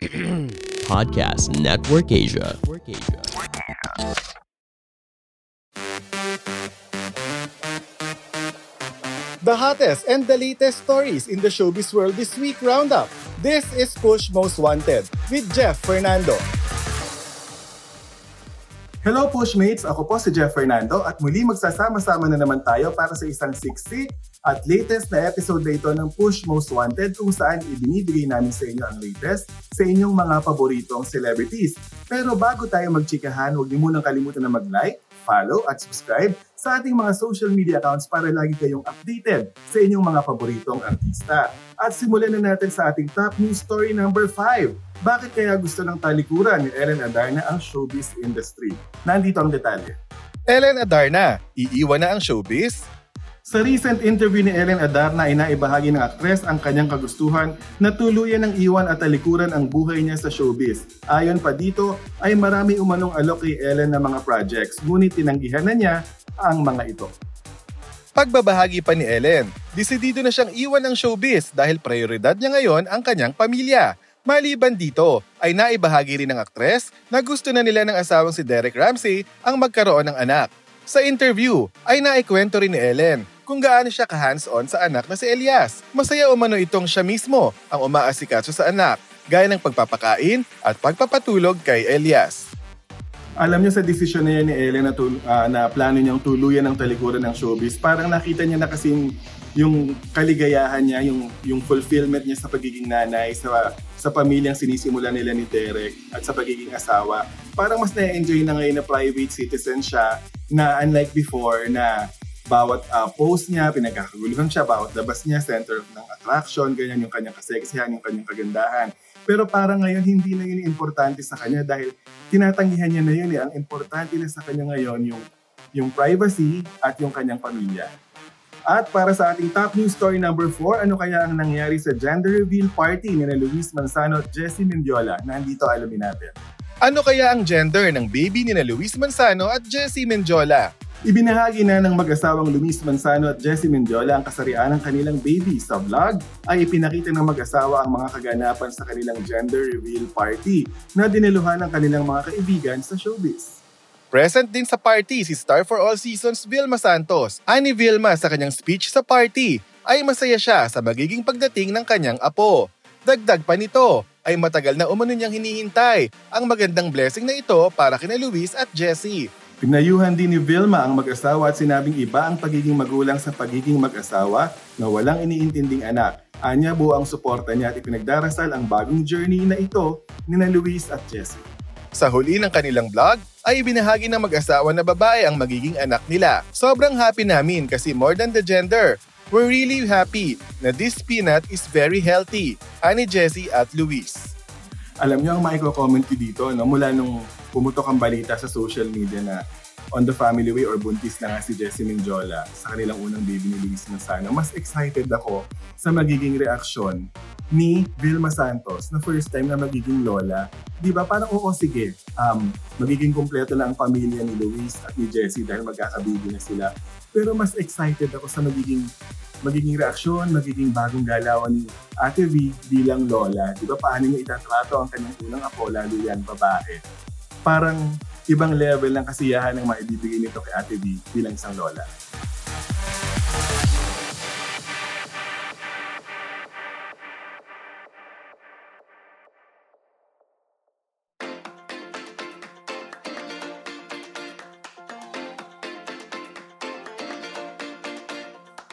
Podcast Network Asia. The hottest and the latest stories in the showbiz world this week roundup. This is Push Most Wanted with Jeff Fernando. Hello Pushmates! Ako po si Jeff Fernando at muli magsasama-sama na naman tayo para sa isang siksik at latest na episode na ito ng Push Most Wanted kung saan ibinibigay namin sa inyo ang latest sa inyong mga paboritong celebrities. Pero bago tayo magchikahan, huwag niyo munang kalimutan na mag-like, follow at subscribe sa ating mga social media accounts para lagi kayong updated sa inyong mga paboritong artista. At simulan na natin sa ating top news story number 5 bakit kaya gusto ng talikuran ni Ellen Adarna ang showbiz industry? Nandito ang detalye. Ellen Adarna, iiwan na ang showbiz? Sa recent interview ni Ellen Adarna ay naibahagi ng aktres ang kanyang kagustuhan na tuluyan ng iwan at talikuran ang buhay niya sa showbiz. Ayon pa dito ay marami umanong alok kay Ellen na mga projects ngunit tinanggihan na niya ang mga ito. Pagbabahagi pa ni Ellen, desidido na siyang iwan ng showbiz dahil prioridad niya ngayon ang kanyang pamilya. Maliban dito, ay naibahagi rin ng aktres na gusto na nila ng asawang si Derek Ramsey ang magkaroon ng anak. Sa interview, ay naikwento rin ni Ellen kung gaano siya ka-hands-on sa anak na si Elias. Masaya umano itong siya mismo ang umaasikaso sa anak, gaya ng pagpapakain at pagpapatulog kay Elias. Alam niyo sa desisyon na yan ni Ellen na, tul- uh, na plano niyang tuluyan ng talikuran ng showbiz, parang nakita niya na kasing yung kaligayahan niya, yung, yung fulfillment niya sa pagiging nanay, sa, sa pamilyang sinisimula nila ni Derek at sa pagiging asawa. Parang mas na-enjoy na ngayon na private citizen siya na unlike before na bawat uh, post niya, pinagkakaguluhan siya, bawat labas niya, center ng attraction, ganyan yung kanyang kaseksihan, yung kanyang kagandahan. Pero parang ngayon, hindi na yun importante sa kanya dahil tinatanggihan niya na yun. Eh. Ang importante na sa kanya ngayon yung, yung privacy at yung kanyang pamilya. At para sa ating top news story number 4, ano kaya ang nangyari sa gender reveal party ni na Luis Manzano at Jessie Mendiola? Nandito alamin natin. Ano kaya ang gender ng baby ni na Luis Manzano at Jessie Mendiola? Ibinahagi na ng mag-asawang Luis Manzano at Jessie Mendiola ang kasarian ng kanilang baby. Sa vlog ay ipinakita ng mag-asawa ang mga kaganapan sa kanilang gender reveal party na diniluhan ng kanilang mga kaibigan sa showbiz. Present din sa party si Star for All Seasons Vilma Santos. Ani Vilma sa kanyang speech sa party ay masaya siya sa magiging pagdating ng kanyang apo. Dagdag pa nito ay matagal na umano niyang hinihintay ang magandang blessing na ito para kina Luis at Jessie. Pinayuhan din ni Vilma ang mag-asawa at sinabing iba ang pagiging magulang sa pagiging mag-asawa na walang iniintinding anak. Anya buo ang suporta niya at ipinagdarasal ang bagong journey na ito ni na Luis at Jessie. Sa huli ng kanilang vlog, ay ibinahagi ng mag-asawa na babae ang magiging anak nila. Sobrang happy namin kasi more than the gender, we're really happy na this peanut is very healthy. Ani Jessie at Luis. Alam niyo ang maiko-comment ko dito, no? mula nung pumutok ang balita sa social media na on the family way or buntis na nga si Jessie Menjola sa kanilang unang baby ni Luis Manzano, mas excited ako sa magiging reaksyon ni Vilma Santos na first time na magiging lola. Di ba? Parang oo, sige. Um, magiging kompleto na ang pamilya ni Luis at ni Jessie dahil magkakabibi na sila. Pero mas excited ako sa magiging magiging reaksyon, magiging bagong galawan ni Ate V bilang lola. Di ba? Paano niya itatrato ang kanyang unang apo, lalo yan babae. Parang ibang level ng kasiyahan ng maibibigay nito kay Ate V bilang isang lola.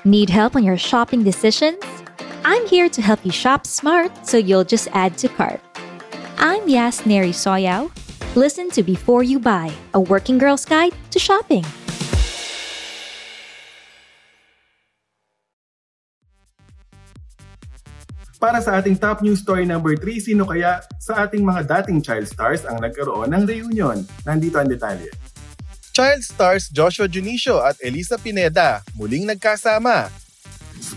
Need help on your shopping decisions? I'm here to help you shop smart so you'll just add to cart. I'm Yas Neri Soyao. Listen to Before You Buy, a working girl's guide to shopping. Para sa ating top news story number 3, sino kaya sa ating mga dating child stars ang nagkaroon ng reunion? Nandito ang detalye. Child stars Joshua Junicio at Elisa Pineda muling nagkasama.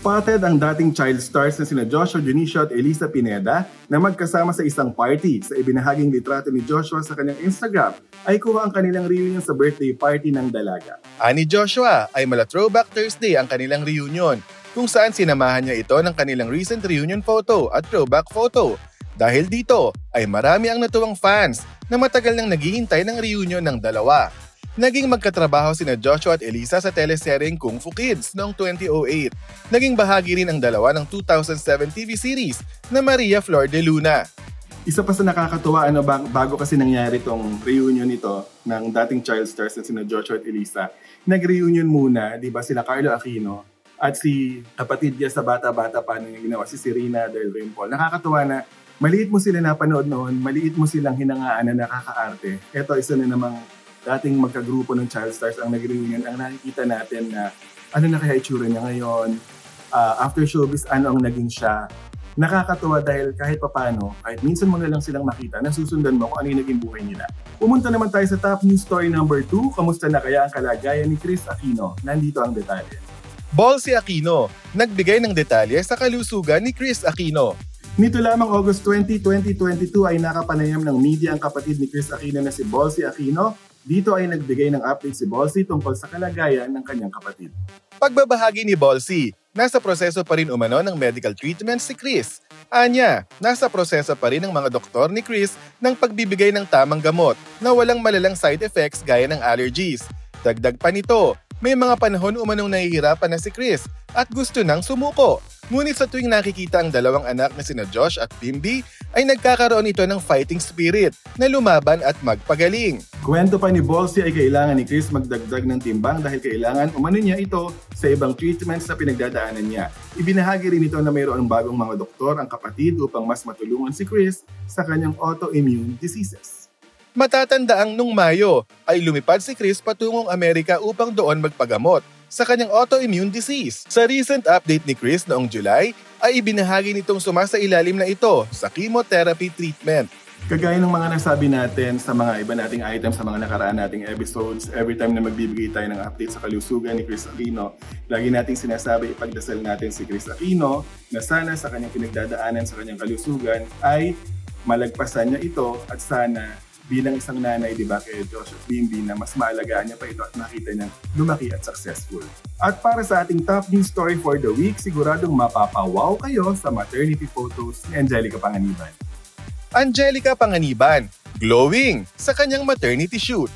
Spotted ang dating child stars na sina Joshua Junicio at Elisa Pineda na magkasama sa isang party. Sa ibinahaging litrato ni Joshua sa kanyang Instagram ay kuha ang kanilang reunion sa birthday party ng dalaga. Ani Joshua ay mala Throwback Thursday ang kanilang reunion kung saan sinamahan niya ito ng kanilang recent reunion photo at throwback photo Dahil dito ay marami ang natuwang fans na matagal nang naghihintay ng reunion ng dalawa. Naging magkatrabaho sina Joshua at Elisa sa teleseryeng Kung Fu Kids noong 2008. Naging bahagi rin ang dalawa ng 2007 TV series na Maria Flor de Luna. Isa pa sa nakakatuwa, ano, bago kasi nangyari tong reunion nito ng dating child stars na sina Joshua at Elisa, nag-reunion muna, di ba, sila Carlo Aquino at si kapatid niya sa bata-bata pa nung ginawa, si Serena Del Rimpol. Nakakatuwa na maliit mo sila napanood noon, maliit mo silang hinangaan na nakakaarte. Ito isa na namang dating magkagrupo ng child stars ang nag-reunion. Ang nakikita natin na ano na kaya itsura niya ngayon, uh, after showbiz, ano ang naging siya, nakakatuwa dahil kahit papano, kahit minsan mo na lang silang makita, nasusundan mo kung ano yung naging buhay nila. Pumunta naman tayo sa top news story number 2. Kamusta na kaya ang kalagayan ni Chris Aquino? Nandito ang detalye. Ball si Aquino, nagbigay ng detalye sa kalusugan ni Chris Aquino. Nito lamang August 20, 2022 ay nakapanayam ng media ang kapatid ni Chris Aquino na si Bolsy Aquino. Dito ay nagbigay ng update si Bolsy tungkol sa kalagayan ng kanyang kapatid. Pagbabahagi ni Bolsy, nasa proseso pa rin umano ng medical treatment si Chris. Anya, nasa proseso pa rin ng mga doktor ni Chris ng pagbibigay ng tamang gamot na walang malalang side effects gaya ng allergies. Dagdag pa nito, may mga panahon umanong nahihirapan na si Chris at gusto nang sumuko. Ngunit sa tuwing nakikita ang dalawang anak na sina Josh at Bimby, ay nagkakaroon ito ng fighting spirit na lumaban at magpagaling. Kwento pa ni Bolsy ay kailangan ni Chris magdagdag ng timbang dahil kailangan umano niya ito sa ibang treatments na pinagdadaanan niya. Ibinahagi rin ito na mayroon bagong mga doktor ang kapatid upang mas matulungan si Chris sa kanyang autoimmune diseases. Matatandaang nung Mayo ay lumipad si Chris patungong Amerika upang doon magpagamot sa kanyang autoimmune disease. Sa recent update ni Chris noong July, ay ibinahagi nitong sumasa ilalim na ito sa chemotherapy treatment. Kagaya ng mga nasabi natin sa mga iba nating items sa mga nakaraan nating episodes, every time na magbibigay tayo ng update sa kalusugan ni Chris Aquino, lagi nating sinasabi ipagdasal natin si Chris Aquino na sana sa kanyang pinagdadaanan sa kanyang kalusugan ay malagpasan niya ito at sana bilang isang nanay, di ba, kay Josh at Bimby na mas maalagaan niya pa ito at nakita niya lumaki at successful. At para sa ating top news story for the week, siguradong mapapawaw kayo sa maternity photos ni Angelica Panganiban. Angelica Panganiban, glowing sa kanyang maternity shoot.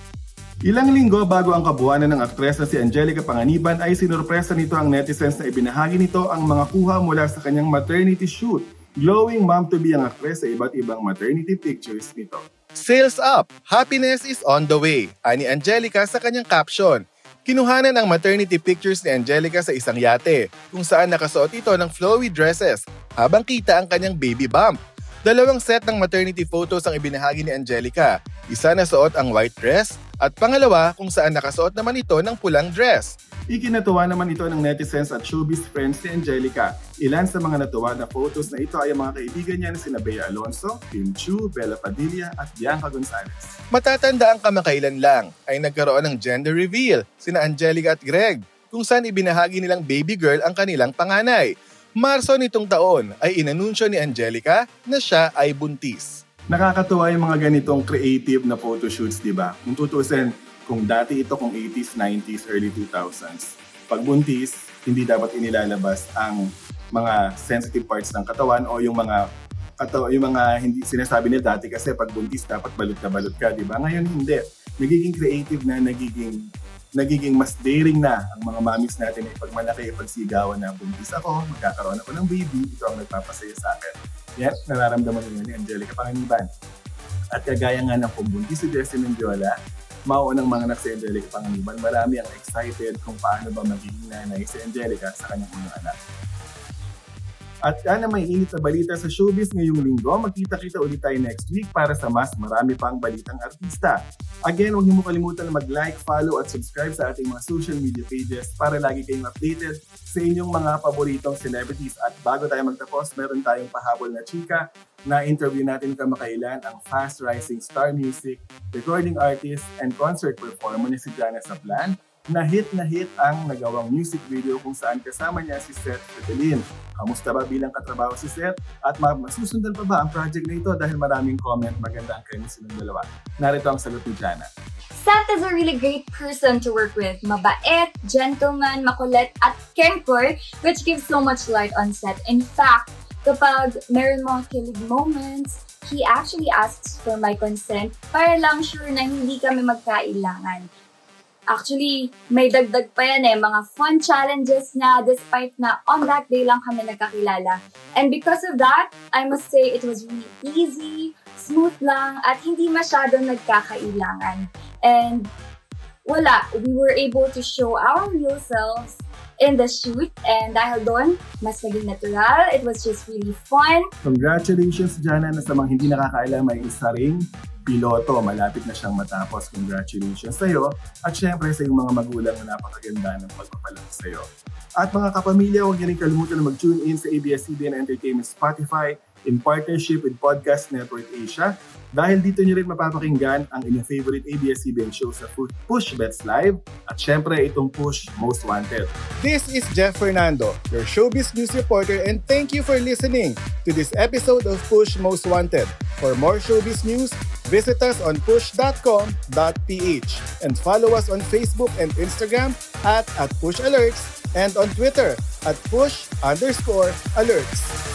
Ilang linggo bago ang kabuuanan ng aktres na si Angelica Panganiban ay sinurpresa nito ang netizens na ibinahagi nito ang mga kuha mula sa kanyang maternity shoot. Glowing mom-to-be ang aktres sa iba't ibang maternity pictures nito. Sales up! Happiness is on the way, ani Angelica sa kanyang caption. Kinuhanan ang maternity pictures ni Angelica sa isang yate, kung saan nakasuot ito ng flowy dresses, habang kita ang kanyang baby bump. Dalawang set ng maternity photos ang ibinahagi ni Angelica. Isa na suot ang white dress, at pangalawa kung saan nakasuot naman ito ng pulang dress. Ikinatuwa naman ito ng netizens at showbiz friends ni Angelica. Ilan sa mga natuwa na photos na ito ay ang mga kaibigan niya na sina Bea Alonso, Kim Chu, Bella Padilla at Bianca Gonzalez. Matatanda ang kamakailan lang ay nagkaroon ng gender reveal sina Angelica at Greg kung saan ibinahagi nilang baby girl ang kanilang panganay. Marso nitong taon ay inanunsyo ni Angelica na siya ay buntis. Nakakatuwa yung mga ganitong creative na photoshoots, di ba? Kung tutusin, kung dati ito kung 80s, 90s, early 2000s, pag buntis, hindi dapat inilalabas ang mga sensitive parts ng katawan o yung mga kato, yung mga hindi sinasabi nila dati kasi pag buntis dapat balot na balot ka, di ba? Ngayon hindi. Nagiging creative na, nagiging nagiging mas daring na ang mga mamis natin ay pag malaki, pag sigawan na buntis ako, magkakaroon ako ng baby, ito ang nagpapasaya sa akin. Yan, nararamdaman nyo ni Angelica Panganiban. At kagaya nga ng pumbuntis si Jessie Mendiola, mauunang mga anak si Angelica Panganiban, marami ang excited kung paano ba magiging nanay si Angelica sa kanyang unang anak. At yan ang may init na balita sa showbiz ngayong linggo. Magkita-kita ulit tayo next week para sa mas marami pang balitang artista. Again, huwag niyo mo kalimutan na mag-like, follow at subscribe sa ating mga social media pages para lagi kayong updated sa inyong mga paboritong celebrities. At bago tayo magtapos, meron tayong pahabol na chika na interview natin kamakailan ang fast-rising star music, recording artist, and concert performer ni si Jana Sablan na hit na hit ang nagawang music video kung saan kasama niya si Seth Petelin. Kamusta ba bilang katrabaho si Seth? At masusundan pa ba ang project na ito dahil maraming comment maganda ang chemistry ng dalawa? Narito ang sagot ni Jana. Seth is a really great person to work with. Mabait, gentleman, makulit, at kenkor, which gives so much light on set. In fact, kapag meron mga kilig moments, he actually asks for my consent para lang sure na hindi kami magkailangan. Actually, may dagdag pa yan eh, mga fun challenges na despite na on that day lang kami nagkakilala. And because of that, I must say it was really easy, smooth lang, at hindi masyadong nagkakailangan. And wala, we were able to show our real selves in the shoot and dahil doon, mas naging natural. It was just really fun. Congratulations, Jana, na sa mga hindi nakakaalam may isa ring piloto. Malapit na siyang matapos. Congratulations sa. At syempre sa iyong mga magulang na napakaganda ng pagpapalang sa. At mga kapamilya, huwag niyo rin kalimutan na mag-tune in sa ABS-CBN Entertainment Spotify in partnership with Podcast Network Asia dahil dito niyo rin mapapakinggan ang inyong favorite ABS-CBN show sa Push Bets Live at syempre itong Push Most Wanted. This is Jeff Fernando, your showbiz news reporter and thank you for listening to this episode of Push Most Wanted. For more showbiz news, visit us on push.com.ph and follow us on Facebook and Instagram at, at Push Alerts and on Twitter at push underscore alerts.